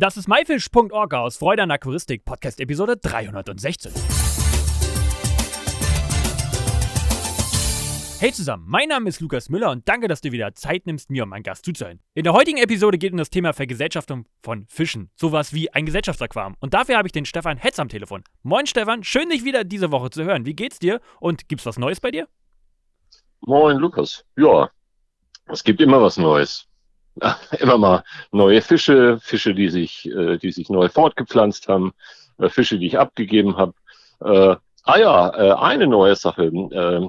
Das ist myfish.org aus Freude an Aquaristik, Podcast Episode 316. Hey zusammen, mein Name ist Lukas Müller und danke, dass du wieder Zeit nimmst, mir und meinem Gast zuzuhören. In der heutigen Episode geht es um das Thema Vergesellschaftung von Fischen. Sowas wie ein Gesellschaftsaquarium. Und dafür habe ich den Stefan Hetz am Telefon. Moin Stefan, schön dich wieder diese Woche zu hören. Wie geht's dir und gibt's was Neues bei dir? Moin Lukas. Ja, es gibt immer was Neues. immer mal neue Fische, Fische, die sich, äh, die sich neu fortgepflanzt haben, äh, Fische, die ich abgegeben habe. Äh, ah ja, äh, eine neue Sache. Äh,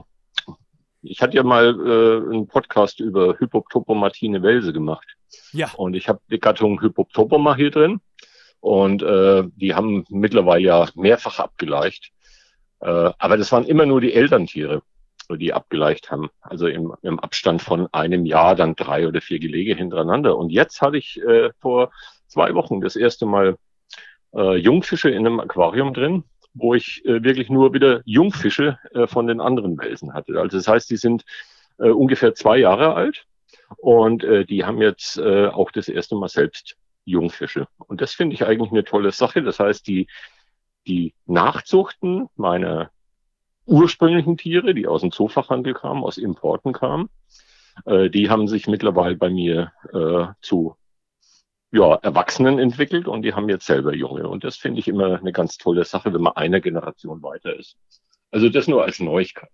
ich hatte ja mal äh, einen Podcast über Hypoptopomatine Welse gemacht. Ja. Und ich habe die Gattung Hypoptopoma hier drin. Und äh, die haben mittlerweile ja mehrfach abgeleicht. Äh, aber das waren immer nur die Elterntiere, die abgeleicht haben. Also im, im Abstand von einem Jahr dann drei oder vier Gelege hintereinander. Und jetzt hatte ich äh, vor zwei Wochen das erste Mal äh, Jungfische in einem Aquarium drin wo ich äh, wirklich nur wieder Jungfische äh, von den anderen Welsen hatte. Also das heißt, die sind äh, ungefähr zwei Jahre alt und äh, die haben jetzt äh, auch das erste Mal selbst Jungfische. Und das finde ich eigentlich eine tolle Sache. Das heißt, die, die Nachzuchten meiner ursprünglichen Tiere, die aus dem Zoofachhandel kamen, aus Importen kamen, äh, die haben sich mittlerweile bei mir äh, zu ja, Erwachsenen entwickelt und die haben jetzt selber Junge. Und das finde ich immer eine ganz tolle Sache, wenn man eine Generation weiter ist. Also das nur als Neuigkeit.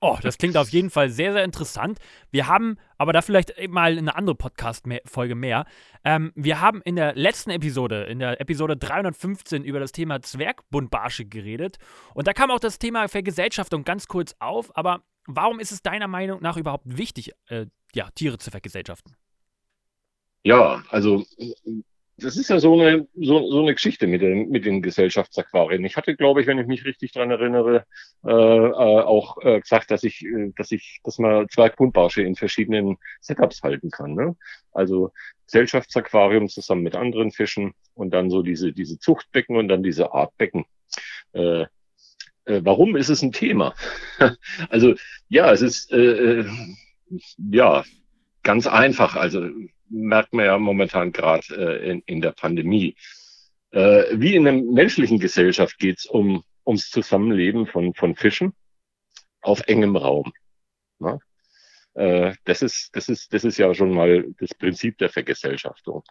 Oh, das klingt auf jeden Fall sehr, sehr interessant. Wir haben, aber da vielleicht mal eine andere Podcast-Folge mehr. Ähm, wir haben in der letzten Episode, in der Episode 315, über das Thema Zwergbundbarsche geredet. Und da kam auch das Thema Vergesellschaftung ganz kurz auf. Aber warum ist es deiner Meinung nach überhaupt wichtig, äh, ja, Tiere zu vergesellschaften? Ja, also das ist ja so eine, so, so eine Geschichte mit den, mit den Gesellschaftsaquarien. Ich hatte, glaube ich, wenn ich mich richtig dran erinnere, äh, äh, auch äh, gesagt, dass ich, äh, dass ich, dass man Zwergbuntbarsche in verschiedenen Setups halten kann. Ne? Also Gesellschaftsaquarium zusammen mit anderen Fischen und dann so diese, diese Zuchtbecken und dann diese Artbecken. Äh, äh, warum ist es ein Thema? also ja, es ist äh, äh ja ganz einfach. Also merkt man ja momentan gerade äh, in, in der Pandemie. Äh, wie in einer menschlichen Gesellschaft geht es um, ums Zusammenleben von, von Fischen auf engem Raum. Ne? Äh, das, ist, das, ist, das ist ja schon mal das Prinzip der Vergesellschaftung.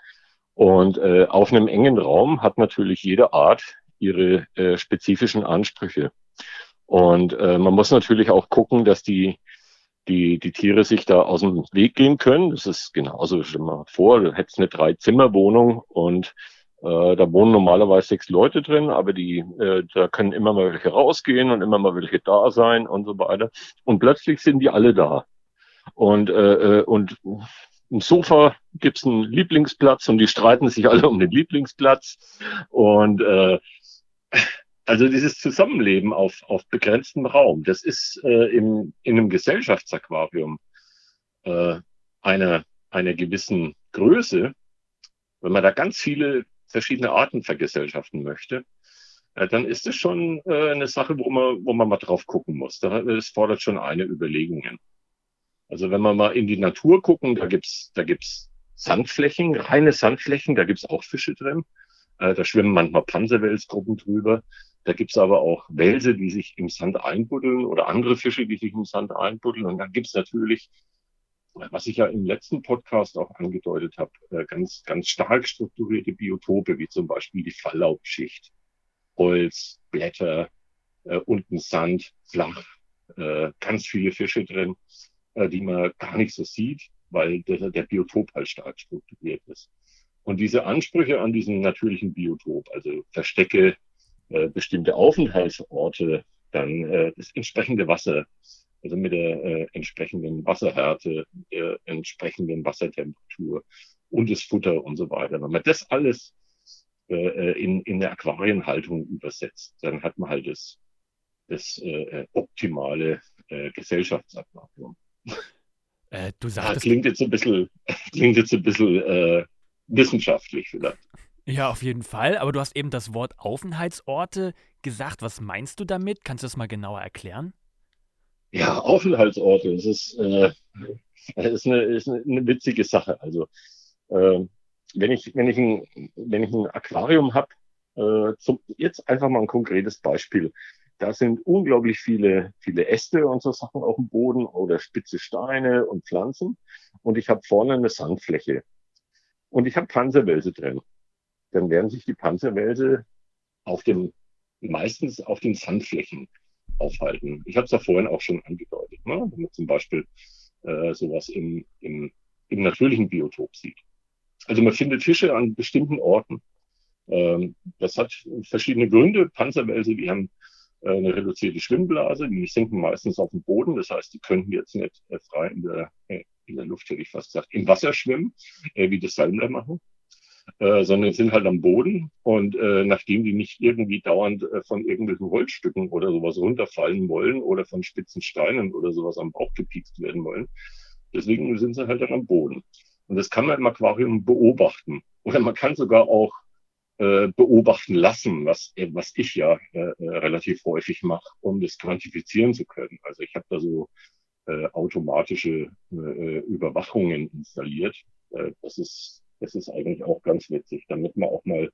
Und äh, auf einem engen Raum hat natürlich jede Art ihre äh, spezifischen Ansprüche. Und äh, man muss natürlich auch gucken, dass die die, die Tiere sich da aus dem Weg gehen können. Das ist genauso, stell mal vor, du hättest eine Drei-Zimmer-Wohnung und äh, da wohnen normalerweise sechs Leute drin, aber die, äh, da können immer mal welche rausgehen und immer mal welche da sein und so weiter. Und plötzlich sind die alle da. Und, äh, äh und im Sofa gibt's einen Lieblingsplatz und die streiten sich alle um den Lieblingsplatz. Und äh, also dieses Zusammenleben auf, auf begrenztem Raum, das ist äh, im, in einem Gesellschaftsaquarium äh, einer, einer gewissen Größe, wenn man da ganz viele verschiedene Arten vergesellschaften möchte, äh, dann ist es schon äh, eine Sache, wo man, wo man mal drauf gucken muss. Das fordert schon eine Überlegungen. Also wenn wir mal in die Natur gucken, da gibt's da gibt's Sandflächen, reine Sandflächen, da gibt's auch Fische drin. Äh, da schwimmen manchmal Panzerwelsgruppen drüber. Da gibt's aber auch Wälse, die sich im Sand einbuddeln oder andere Fische, die sich im Sand einbuddeln. Und dann gibt's natürlich, was ich ja im letzten Podcast auch angedeutet habe, äh, ganz, ganz stark strukturierte Biotope, wie zum Beispiel die Falllaubschicht. Holz, Blätter, äh, unten Sand, flach, äh, ganz viele Fische drin, äh, die man gar nicht so sieht, weil der, der Biotop halt stark strukturiert ist. Und diese Ansprüche an diesen natürlichen Biotop, also Verstecke, äh, bestimmte Aufenthaltsorte dann äh, das entsprechende Wasser, also mit der äh, entsprechenden Wasserhärte, der entsprechenden Wassertemperatur und das Futter und so weiter. Wenn man das alles äh, äh in, in der Aquarienhaltung übersetzt, dann hat man halt das, das äh, äh optimale äh, Gesellschaftsaquarium. Äh, du sagst. Ja, klingt jetzt ein bisschen, klingt jetzt ein bisschen äh, wissenschaftlich vielleicht. Ja, auf jeden Fall. Aber du hast eben das Wort Aufenthaltsorte gesagt. Was meinst du damit? Kannst du das mal genauer erklären? Ja, Aufenthaltsorte. Das ist, äh, ist, eine, ist eine, witzige Sache. Also, äh, wenn ich, wenn ich ein, wenn ich ein Aquarium habe, äh, jetzt einfach mal ein konkretes Beispiel. Da sind unglaublich viele, viele Äste und so Sachen auf dem Boden oder spitze Steine und Pflanzen. Und ich habe vorne eine Sandfläche. Und ich habe Panzerwälse drin. Dann werden sich die Panzerwälse auf dem, meistens auf den Sandflächen aufhalten. Ich habe es ja vorhin auch schon angedeutet. Ne? Wenn man zum Beispiel äh, sowas im, im, im natürlichen Biotop sieht. Also man findet Fische an bestimmten Orten. Ähm, das hat verschiedene Gründe. Panzerwälse, die haben äh, eine reduzierte Schwimmblase, die sinken meistens auf dem Boden. Das heißt, die könnten jetzt nicht äh, frei in der, äh, in der Luft, hätte ich fast gesagt, im Wasser schwimmen, äh, wie das Salmler machen. Äh, sondern sind halt am Boden und äh, nachdem die nicht irgendwie dauernd äh, von irgendwelchen Holzstücken oder sowas runterfallen wollen oder von spitzen Steinen oder sowas am Bauch gepiekst werden wollen, deswegen sind sie halt dann am Boden. Und das kann man im Aquarium beobachten. Oder man kann sogar auch äh, beobachten lassen, was, äh, was ich ja äh, relativ häufig mache, um das quantifizieren zu können. Also ich habe da so äh, automatische äh, Überwachungen installiert. Äh, das ist das ist eigentlich auch ganz witzig, damit man auch mal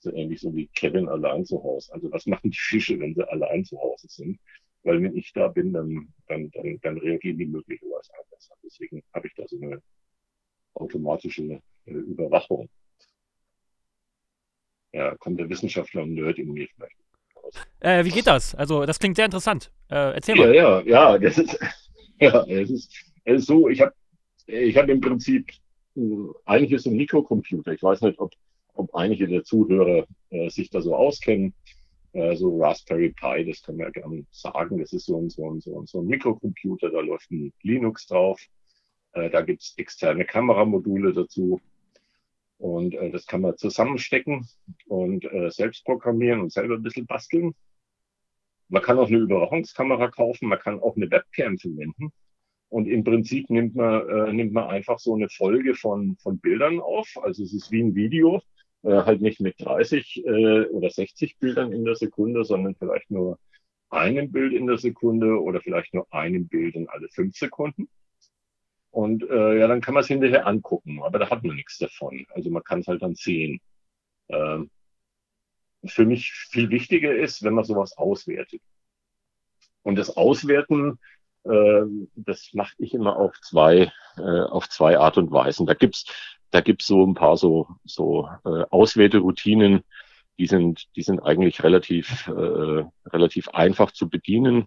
so ähnlich so wie Kevin allein zu Hause. Also was machen die Fische, wenn sie allein zu Hause sind? Weil wenn ich da bin, dann, dann, dann, dann reagieren die möglicherweise anders. Deswegen habe ich da so eine automatische äh, Überwachung. Ja, kommt der Wissenschaftler und Nerd in mir vielleicht. Äh, wie geht das? Also, das klingt sehr interessant. Äh, erzähl mal. Ja, ja, ja, das ist, ja, es ist, es ist so, ich habe ich hab im Prinzip eigentlich ist ein Mikrocomputer. Ich weiß nicht, ob, ob einige der Zuhörer äh, sich da so auskennen. Äh, so Raspberry Pi, das kann man ja gerne sagen. Das ist so ein, so ein, so ein, so ein Mikrocomputer, da läuft ein Linux drauf. Äh, da gibt's externe Kameramodule dazu. Und äh, das kann man zusammenstecken und äh, selbst programmieren und selber ein bisschen basteln. Man kann auch eine Überwachungskamera kaufen, man kann auch eine Webcam verwenden. Und im Prinzip nimmt man, äh, nimmt man einfach so eine Folge von, von Bildern auf. Also es ist wie ein Video, äh, halt nicht mit 30 äh, oder 60 Bildern in der Sekunde, sondern vielleicht nur einem Bild in der Sekunde oder vielleicht nur einem Bild in alle fünf Sekunden. Und äh, ja, dann kann man es hinterher angucken, aber da hat man nichts davon. Also man kann es halt dann sehen. Ähm, für mich viel wichtiger ist, wenn man sowas auswertet. Und das Auswerten das mache ich immer auf zwei, äh, auf zwei Art und Weisen. Da gibt's, da gibt's so ein paar so, so äh, Auswerteroutinen, die sind, die sind eigentlich relativ, äh, relativ einfach zu bedienen.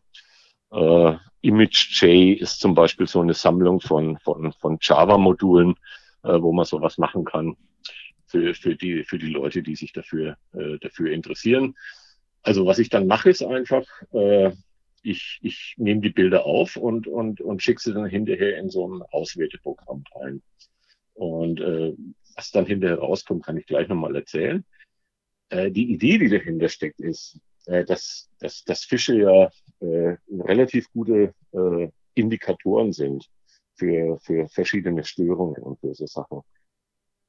Äh, ImageJ ist zum Beispiel so eine Sammlung von, von, von Java-Modulen, wo man sowas machen kann für, für, die, für die Leute, die sich dafür, dafür interessieren. Also was ich dann mache, ist einfach, ich, ich nehme die Bilder auf und, und, und schicke sie dann hinterher in so ein Auswerteprogramm rein. Und äh, was dann hinterher rauskommt, kann ich gleich nochmal erzählen. Äh, die Idee, die dahinter steckt, ist, äh, dass, dass, dass Fische ja äh, relativ gute äh, Indikatoren sind für, für verschiedene Störungen und für so Sachen.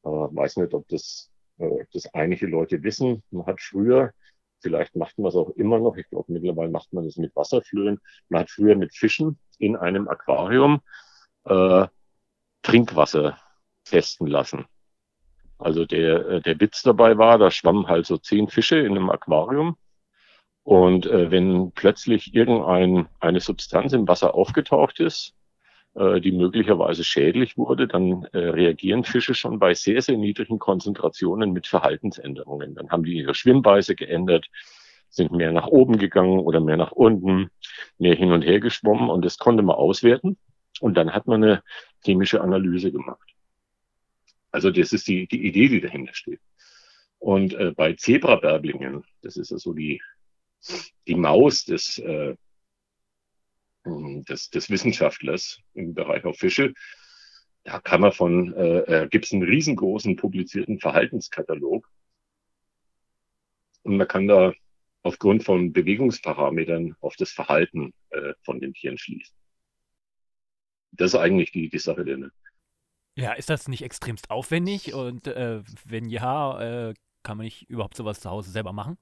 Äh, weiß nicht, ob das, äh, das einige Leute wissen. Man hat früher Vielleicht macht man es auch immer noch. Ich glaube, mittlerweile macht man das mit Wasserflöhen. Man hat früher mit Fischen in einem Aquarium äh, Trinkwasser testen lassen. Also der, äh, der Witz dabei war, da schwammen halt so zehn Fische in einem Aquarium. Und äh, wenn plötzlich irgendeine eine Substanz im Wasser aufgetaucht ist, die möglicherweise schädlich wurde, dann äh, reagieren Fische schon bei sehr, sehr niedrigen Konzentrationen mit Verhaltensänderungen. Dann haben die ihre Schwimmweise geändert, sind mehr nach oben gegangen oder mehr nach unten, mehr hin und her geschwommen und das konnte man auswerten. Und dann hat man eine chemische Analyse gemacht. Also das ist die, die Idee, die dahinter steht. Und äh, bei Zebrabärblingen, das ist also die, die Maus des, äh, des, des Wissenschaftlers im Bereich auf Fische. Da kann man von, äh, äh, gibt es einen riesengroßen publizierten Verhaltenskatalog. Und man kann da aufgrund von Bewegungsparametern auf das Verhalten äh, von den Tieren schließen. Das ist eigentlich die, die Sache denn. Ja, ist das nicht extremst aufwendig? Und äh, wenn ja, äh, kann man nicht überhaupt sowas zu Hause selber machen?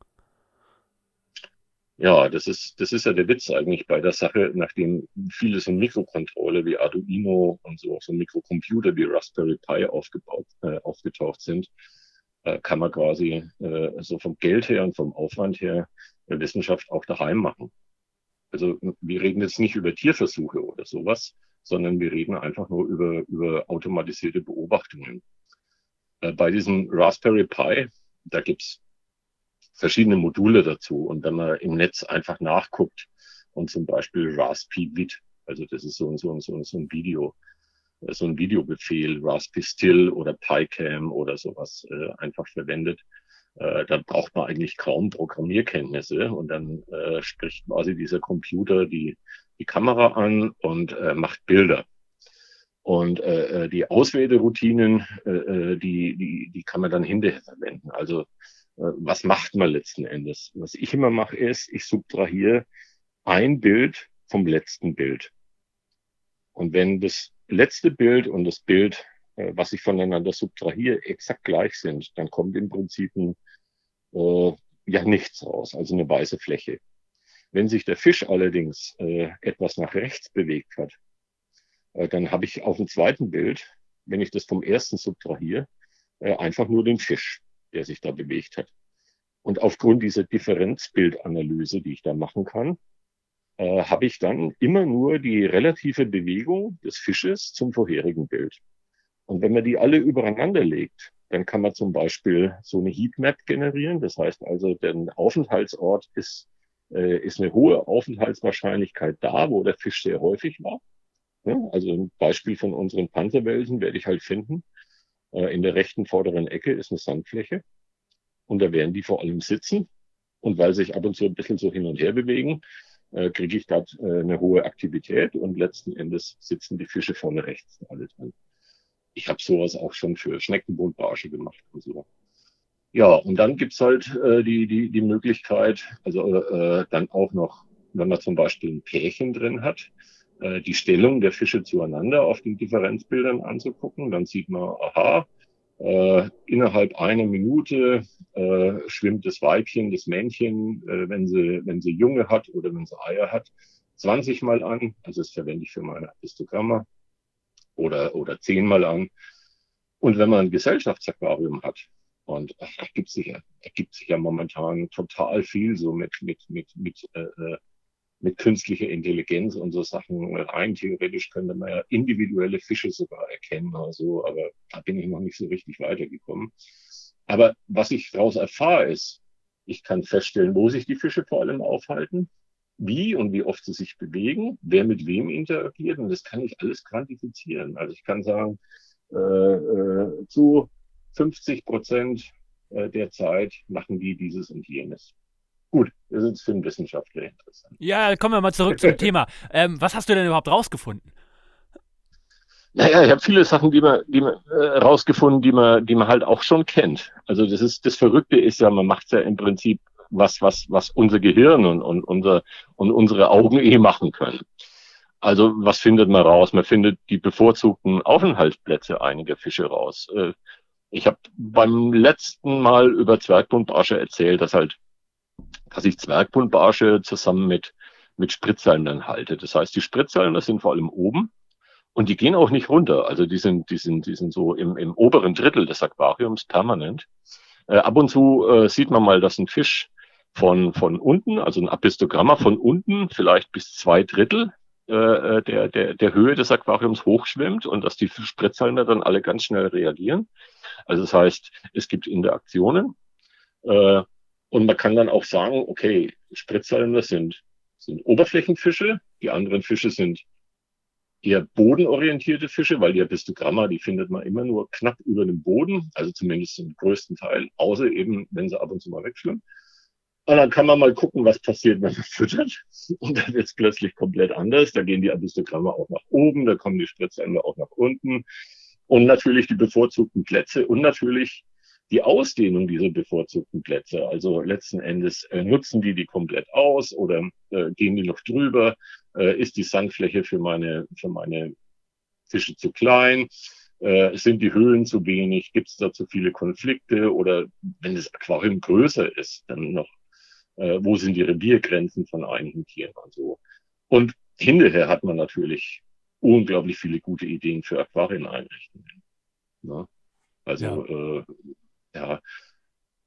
Ja, das ist, das ist ja der Witz eigentlich bei der Sache, nachdem viele so Mikrokontrolle wie Arduino und so, so Mikrocomputer wie Raspberry Pi aufgebaut, äh, aufgetaucht sind, äh, kann man quasi äh, so vom Geld her und vom Aufwand her der Wissenschaft auch daheim machen. Also wir reden jetzt nicht über Tierversuche oder sowas, sondern wir reden einfach nur über, über automatisierte Beobachtungen. Äh, bei diesem Raspberry Pi, da gibt's verschiedene Module dazu. Und wenn man im Netz einfach nachguckt und zum Beispiel Raspi-Vid, also das ist so, so, so, so ein Video, äh, so ein Videobefehl, Raspi-Still oder PyCam oder sowas äh, einfach verwendet, äh, dann braucht man eigentlich kaum Programmierkenntnisse und dann äh, spricht quasi dieser Computer die, die Kamera an und äh, macht Bilder. Und äh, äh die Auswähleroutinen, äh, äh, die, die, die kann man dann hinterher verwenden. Also was macht man letzten Endes? Was ich immer mache, ist, ich subtrahiere ein Bild vom letzten Bild. Und wenn das letzte Bild und das Bild, äh, was ich voneinander subtrahiere, exakt gleich sind, dann kommt im Prinzip ein, äh, ja nichts raus, also eine weiße Fläche. Wenn sich der Fisch allerdings äh, etwas nach rechts bewegt hat, äh, dann habe ich auf dem zweiten Bild, wenn ich das vom ersten subtrahiere, äh, einfach nur den Fisch der sich da bewegt hat. Und aufgrund dieser Differenzbildanalyse, die ich da machen kann, äh, habe ich dann immer nur die relative Bewegung des Fisches zum vorherigen Bild. Und wenn man die alle übereinander legt, dann kann man zum Beispiel so eine Heatmap generieren. Das heißt also, der Aufenthaltsort ist, äh, ist eine hohe Aufenthaltswahrscheinlichkeit da, wo der Fisch sehr häufig war. Ja, also ein Beispiel von unseren Panzerwelsen werde ich halt finden. Äh, in der rechten vorderen Ecke ist eine Sandfläche und da werden die vor allem sitzen. Und weil sich ab und zu ein bisschen so hin und her bewegen, äh, kriege ich dort äh, eine hohe Aktivität und letzten Endes sitzen die Fische vorne rechts alle drin. Ich habe sowas auch schon für Schneckenbootbarsche gemacht und so. Ja, und dann gibt's halt äh, die, die, die Möglichkeit, also äh, dann auch noch, wenn man zum Beispiel ein Pärchen drin hat, äh, die Stellung der Fische zueinander auf den Differenzbildern anzugucken. Dann sieht man, aha, äh, innerhalb einer Minute äh, schwimmt das Weibchen, das Männchen, äh, wenn, sie, wenn sie Junge hat oder wenn sie Eier hat, 20 Mal an. Also das verwende ich für meine Histogramma oder, oder 10 Mal an. Und wenn man ein Gesellschaftsaquarium hat, und da gibt sich ja, da gibt sich ja momentan total viel so mit, mit, mit, mit äh, äh mit künstlicher Intelligenz und so Sachen. Rein theoretisch könnte man ja individuelle Fische sogar erkennen oder so, aber da bin ich noch nicht so richtig weitergekommen. Aber was ich daraus erfahre ist, ich kann feststellen, wo sich die Fische vor allem aufhalten, wie und wie oft sie sich bewegen, wer mit wem interagiert und das kann ich alles quantifizieren. Also ich kann sagen, äh, äh, zu 50 Prozent äh, der Zeit machen die dieses und jenes. Gut, das ist für einen Wissenschaftler interessant. Ja, kommen wir mal zurück zum Thema. Ähm, was hast du denn überhaupt rausgefunden? Naja, ich habe viele Sachen, die man, die man äh, rausgefunden, die man, die man halt auch schon kennt. Also das ist das Verrückte ist ja, man macht ja im Prinzip was, was, was unser Gehirn und, und, unser, und unsere Augen eh machen können. Also was findet man raus? Man findet die bevorzugten Aufenthaltsplätze einiger Fische raus. Äh, ich habe beim letzten Mal über Zwergbuntbarsche erzählt, dass halt dass ich Zwergbuntbarsche zusammen mit, mit Spritzsalmern halte. Das heißt, die Spritzsalmer sind vor allem oben und die gehen auch nicht runter. Also die sind, die sind, die sind so im, im oberen Drittel des Aquariums permanent. Äh, ab und zu äh, sieht man mal, dass ein Fisch von, von unten, also ein Apistogramma von unten, vielleicht bis zwei Drittel äh, äh der, der, der Höhe des Aquariums hochschwimmt und dass die Spritzhalmer dann alle ganz schnell reagieren. Also das heißt, es gibt Interaktionen. Äh, und man kann dann auch sagen, okay, Spritzsalmer sind, sind Oberflächenfische, die anderen Fische sind eher bodenorientierte Fische, weil die Apistogramma, die findet man immer nur knapp über dem Boden, also zumindest im größten Teil, außer eben, wenn sie ab und zu mal wegschwimmen. Und dann kann man mal gucken, was passiert, wenn man füttert. Und dann wird es plötzlich komplett anders. Da gehen die Abistogramme auch nach oben, da kommen die Spritzsalmer auch nach unten. Und natürlich die bevorzugten Plätze und natürlich die Ausdehnung dieser bevorzugten Plätze. Also letzten Endes äh, nutzen die die komplett aus oder äh, gehen die noch drüber? Äh, ist die Sandfläche für meine, für meine Fische zu klein? Äh, sind die Höhlen zu wenig? Gibt es da zu viele Konflikte? Oder wenn das Aquarium größer ist, dann noch äh, wo sind die Reviergrenzen von einigen Tieren und so. Und hinterher hat man natürlich unglaublich viele gute Ideen für Aquarieneinrichtungen. Ne? Also ja. Äh,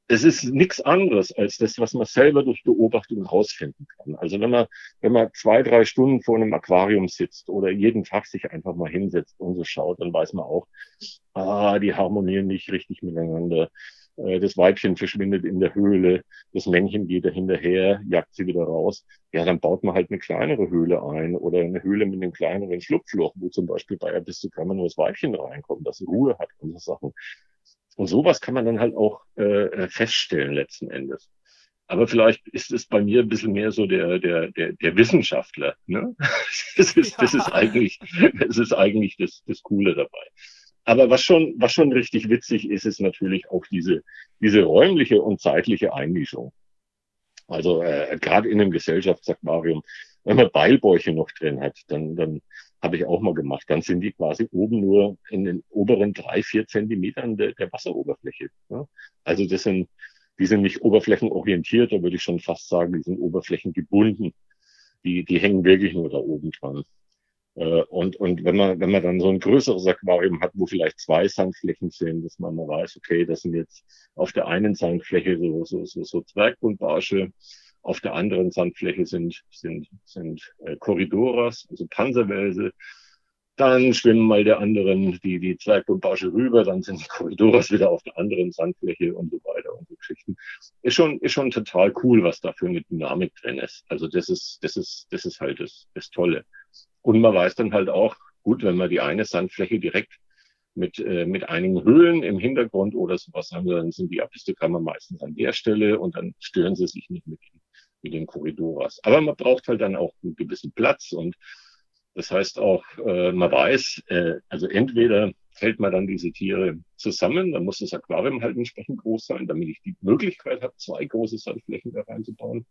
es ist nichts anderes als das, was man selber durch Beobachtung herausfinden kann. Also wenn man, wenn man zwei, drei Stunden vor einem Aquarium sitzt oder jeden Tag sich einfach mal hinsetzt und so schaut, dann weiß man auch, ah, die harmonieren nicht richtig miteinander. Äh, das Weibchen verschwindet in der Höhle, das Männchen geht da hinterher, jagt sie wieder raus. Ja, dann baut man halt eine kleinere Höhle ein oder eine Höhle mit einem kleineren Schlupfloch, wo zum Beispiel bei Abystogamma nur das Weibchen reinkommt, das Ruhe hat und so Sachen. Und sowas kann man dann halt auch äh, äh, feststellen letzten Endes. Aber vielleicht ist es bei mir ein bisschen mehr so der, der, der, der Wissenschaftler. Ne? Das, ist, das ist eigentlich, das ist eigentlich das, das Coole dabei. Aber was schon, was schon richtig witzig ist, ist natürlich auch diese, diese räumliche und zeitliche Einmischung. Also äh, gerade in einem Gesellschaftsaquarium, wenn man Beilbäuche noch drin hat, dann, dann habe ich auch mal gemacht. Dann sind die quasi oben nur in den oberen drei, vier Zentimetern der, der Wasseroberfläche. Ja? Also das sind, die sind nicht oberflächenorientiert, da würde ich schon fast sagen, die sind oberflächengebunden. Die, die hängen wirklich nur da oben dran. Äh, und, und wenn man, wenn man dann so ein größeres Aquarium hat, wo vielleicht zwei Sandflächen sind, dass man mal weiß, okay, das sind jetzt auf der einen Sandfläche so, so, so, so Zwergbundbarsche, auf der anderen Sandfläche sind, sind, sind äh, Korridoras, also Panzerwälse. Dann schwimmen mal der anderen die, die Zwergbundbarsche rüber, dann sind die Korridoras wieder auf der anderen Sandfläche und so weiter und so Geschichten. Ist schon, ist schon total cool, was da für eine Dynamik drin ist. Also das ist, das ist, das ist halt das, das Tolle. Und man weiß dann halt auch, gut, wenn man die eine Sandfläche direkt mit, äh, mit einigen Höhlen im Hintergrund oder sowas haben, dann sind die Apistogramme meistens an der Stelle und dann stören sie sich nicht mit den mit den Korridoras. Aber man braucht halt dann auch einen gewissen Platz und das heißt auch, äh, man weiß, äh, also entweder hält man dann diese Tiere zusammen, dann muss das Aquarium halt entsprechend groß sein, damit ich die Möglichkeit habe, zwei große Sandflächen da reinzubauen.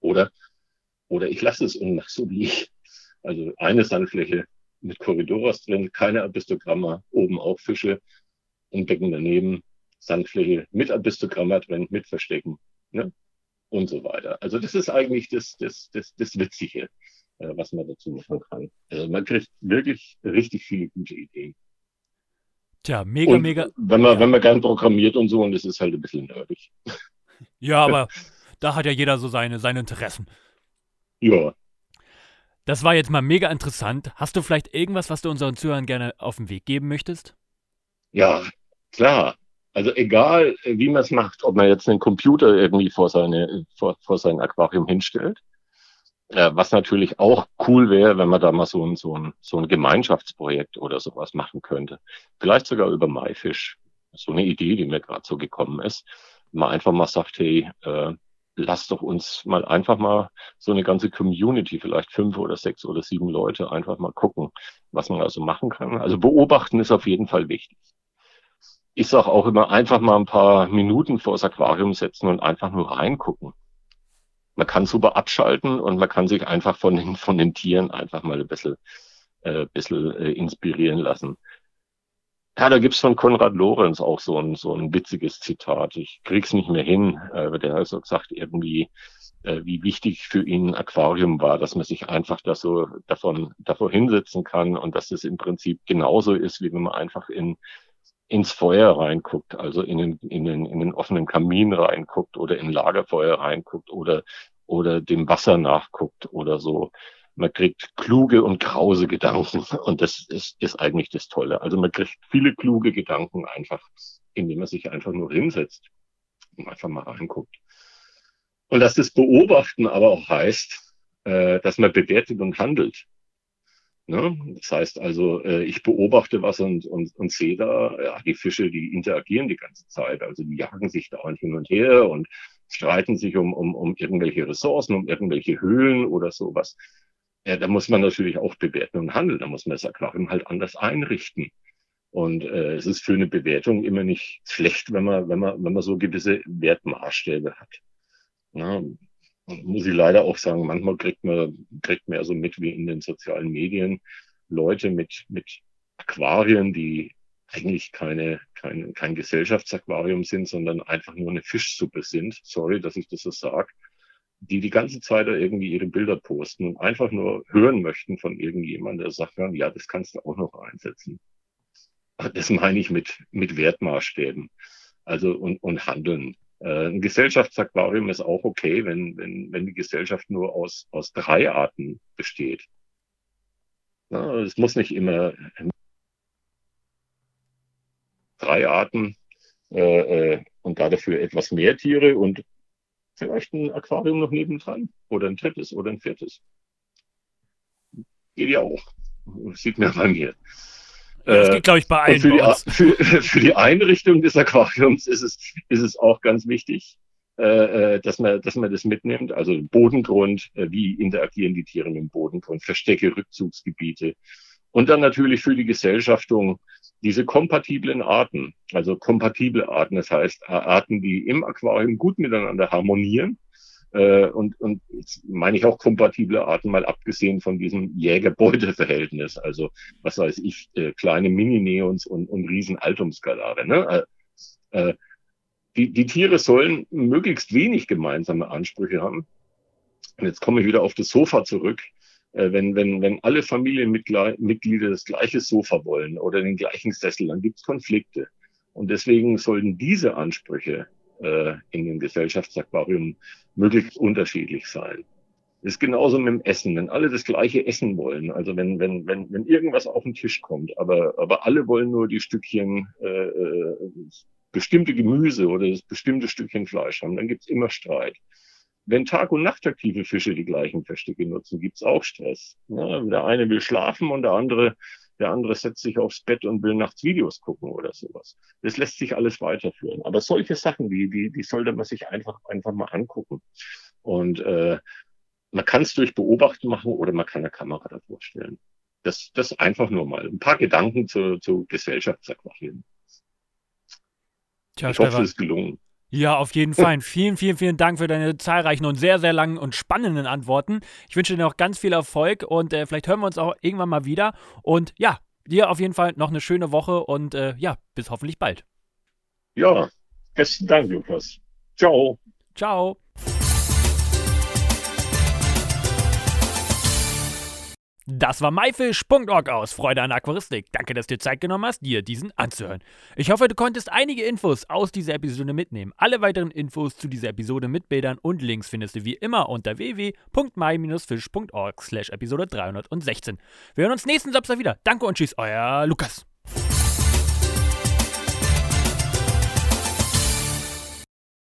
Oder, oder ich lasse es und mache so wie ich. Also eine Sandfläche mit Korridoras drin, keine Abistogramma, oben auch Fische, ein Becken daneben, Sandfläche mit Abistogramma drin, mit Verstecken. Ne? Und so weiter. Also das ist eigentlich das, das, das, das Witzige, äh, was man dazu machen kann. Also man kriegt wirklich richtig viele gute Ideen. Tja, mega, und mega. Wenn man, ja. wenn man gern programmiert und so, und das ist halt ein bisschen nerdig. Ja, aber da hat ja jeder so seine, seine Interessen. Ja. Das war jetzt mal mega interessant. Hast du vielleicht irgendwas, was du unseren Zuhörern gerne auf den Weg geben möchtest? Ja, klar. Also egal, wie man es macht, ob man jetzt einen Computer irgendwie vor, seine, vor, vor sein Aquarium hinstellt, äh, was natürlich auch cool wäre, wenn man da mal so ein, so, ein, so ein Gemeinschaftsprojekt oder sowas machen könnte. Vielleicht sogar über MyFish. So eine Idee, die mir gerade so gekommen ist. Man einfach mal sagt, hey, äh, lass doch uns mal einfach mal so eine ganze Community, vielleicht fünf oder sechs oder sieben Leute, einfach mal gucken, was man also machen kann. Also beobachten ist auf jeden Fall wichtig ich sage auch immer, einfach mal ein paar Minuten vor das Aquarium setzen und einfach nur reingucken. Man kann super abschalten und man kann sich einfach von den, von den Tieren einfach mal ein bisschen, äh, bisschen äh, inspirieren lassen. Ja, da gibt's von Konrad Lorenz auch so ein, so ein witziges Zitat. Ich krieg's nicht mehr hin. Äh, der hat so gesagt, irgendwie, äh, wie wichtig für ihn ein Aquarium war, dass man sich einfach da so davon, davor hinsetzen kann und dass es im Prinzip genauso ist, wie wenn man einfach in ins Feuer reinguckt, also in den, in den, in den offenen Kamin reinguckt oder in Lagerfeuer reinguckt oder, oder dem Wasser nachguckt oder so. Man kriegt kluge und krause Gedanken und das ist, ist eigentlich das Tolle. Also man kriegt viele kluge Gedanken einfach, indem man sich einfach nur hinsetzt und einfach mal reinguckt. Und dass das Beobachten aber auch heißt, äh, dass man bewertet und handelt. Ne? Das heißt also, äh, ich beobachte was und, und, und sehe da, ja, die Fische, die interagieren die ganze Zeit. Also die jagen sich da hin und her und streiten sich um, um, um irgendwelche Ressourcen, um irgendwelche Höhlen oder sowas. Ja, da muss man natürlich auch bewerten und handeln. Da muss man das Aquarium halt anders einrichten. Und äh, es ist für eine Bewertung immer nicht schlecht, wenn man, wenn man, wenn man so gewisse Wertmaßstäbe hat. Ja, muss ich leider auch sagen, manchmal kriegt man, kriegt man ja so mit wie in den sozialen Medien Leute mit, mit Aquarien, die eigentlich keine, kein, kein Gesellschaftsaquarium sind, sondern einfach nur eine Fischsuppe sind. Sorry, dass ich das so sage. die die ganze Zeit da irgendwie ihre Bilder posten und einfach nur hören möchten von irgendjemandem, der sagt, ja, das kannst du auch noch einsetzen. Das meine ich mit, mit Wertmaßstäben. Also und, und Handeln. Äh, ein Gesellschaftsaquarium ist auch okay, wenn, wenn, wenn die Gesellschaft nur aus, aus drei Arten besteht. Ja, es muss nicht immer drei Arten äh, äh, und da dafür etwas mehr Tiere und vielleicht ein Aquarium noch nebendran oder ein drittes oder ein viertes. Geht ja auch. Sieht man bei mir. Das geht, glaube ich, bei allen. Für die, für, für, die, Einrichtung des Aquariums ist es, ist es auch ganz wichtig, äh, äh, dass, man, dass man das mitnimmt. Also Bodengrund, äh, wie interagieren die Tiere mit dem Bodengrund, Verstecke, Rückzugsgebiete. Und dann natürlich für die Gesellschaftung diese kompatiblen Arten, also kompatible Arten, das heißt Arten, die im Aquarium gut miteinander harmonieren. Äh, und, und meine ich auch kompatible Arten, mal abgesehen von diesem Jäger-Beute-Verhältnis. Also, was weiß ich, äh, kleine Mini-Neons und, und Riesen-Altumskalare. Ne? Äh, die, die Tiere sollen möglichst wenig gemeinsame Ansprüche haben. Und jetzt komme ich wieder auf das Sofa zurück. Äh, wenn, wenn, wenn alle Familienmitglieder das gleiche Sofa wollen oder den gleichen Sessel, dann gibt es Konflikte. Und deswegen sollten diese Ansprüche äh, in dem Gesellschaftsaquarium möglichst unterschiedlich sein. Das ist genauso mit dem Essen. Wenn alle das gleiche essen wollen, also wenn, wenn, wenn, wenn irgendwas auf den Tisch kommt, aber, aber alle wollen nur die Stückchen äh, äh bestimmte Gemüse oder das bestimmte Stückchen Fleisch haben, dann gibt's immer Streit. Wenn Tag- und Nachtaktive Fische die gleichen Verstecke nutzen, gibt's auch Stress. Ja, der eine will schlafen und der andere, der andere setzt sich aufs Bett und will nachts Videos gucken oder sowas. Das lässt sich alles weiterführen. Aber solche Sachen, die, die, die sollte man sich einfach, einfach mal angucken. Und äh, man kann es durch Beobachten machen oder man kann eine Kamera davor stellen. Das, das einfach nur mal. Ein paar Gedanken zu, zu Gesellschaftsaquarien. Tja, ich Stefan. hoffe, es ist gelungen. Ja, auf jeden Fall. vielen, vielen, vielen Dank für deine zahlreichen und sehr, sehr langen und spannenden Antworten. Ich wünsche dir noch ganz viel Erfolg und äh, vielleicht hören wir uns auch irgendwann mal wieder. Und ja, dir auf jeden Fall noch eine schöne Woche und äh, ja, bis hoffentlich bald. Ja, besten Dank, Lukas. Ciao. Ciao. Das war myfish.org aus Freude an Aquaristik. Danke, dass du dir Zeit genommen hast, dir diesen anzuhören. Ich hoffe, du konntest einige Infos aus dieser Episode mitnehmen. Alle weiteren Infos zu dieser Episode mit Bildern und Links findest du wie immer unter www.my-fish.org slash Episode 316. Wir hören uns nächsten Samstag wieder. Danke und tschüss, euer Lukas.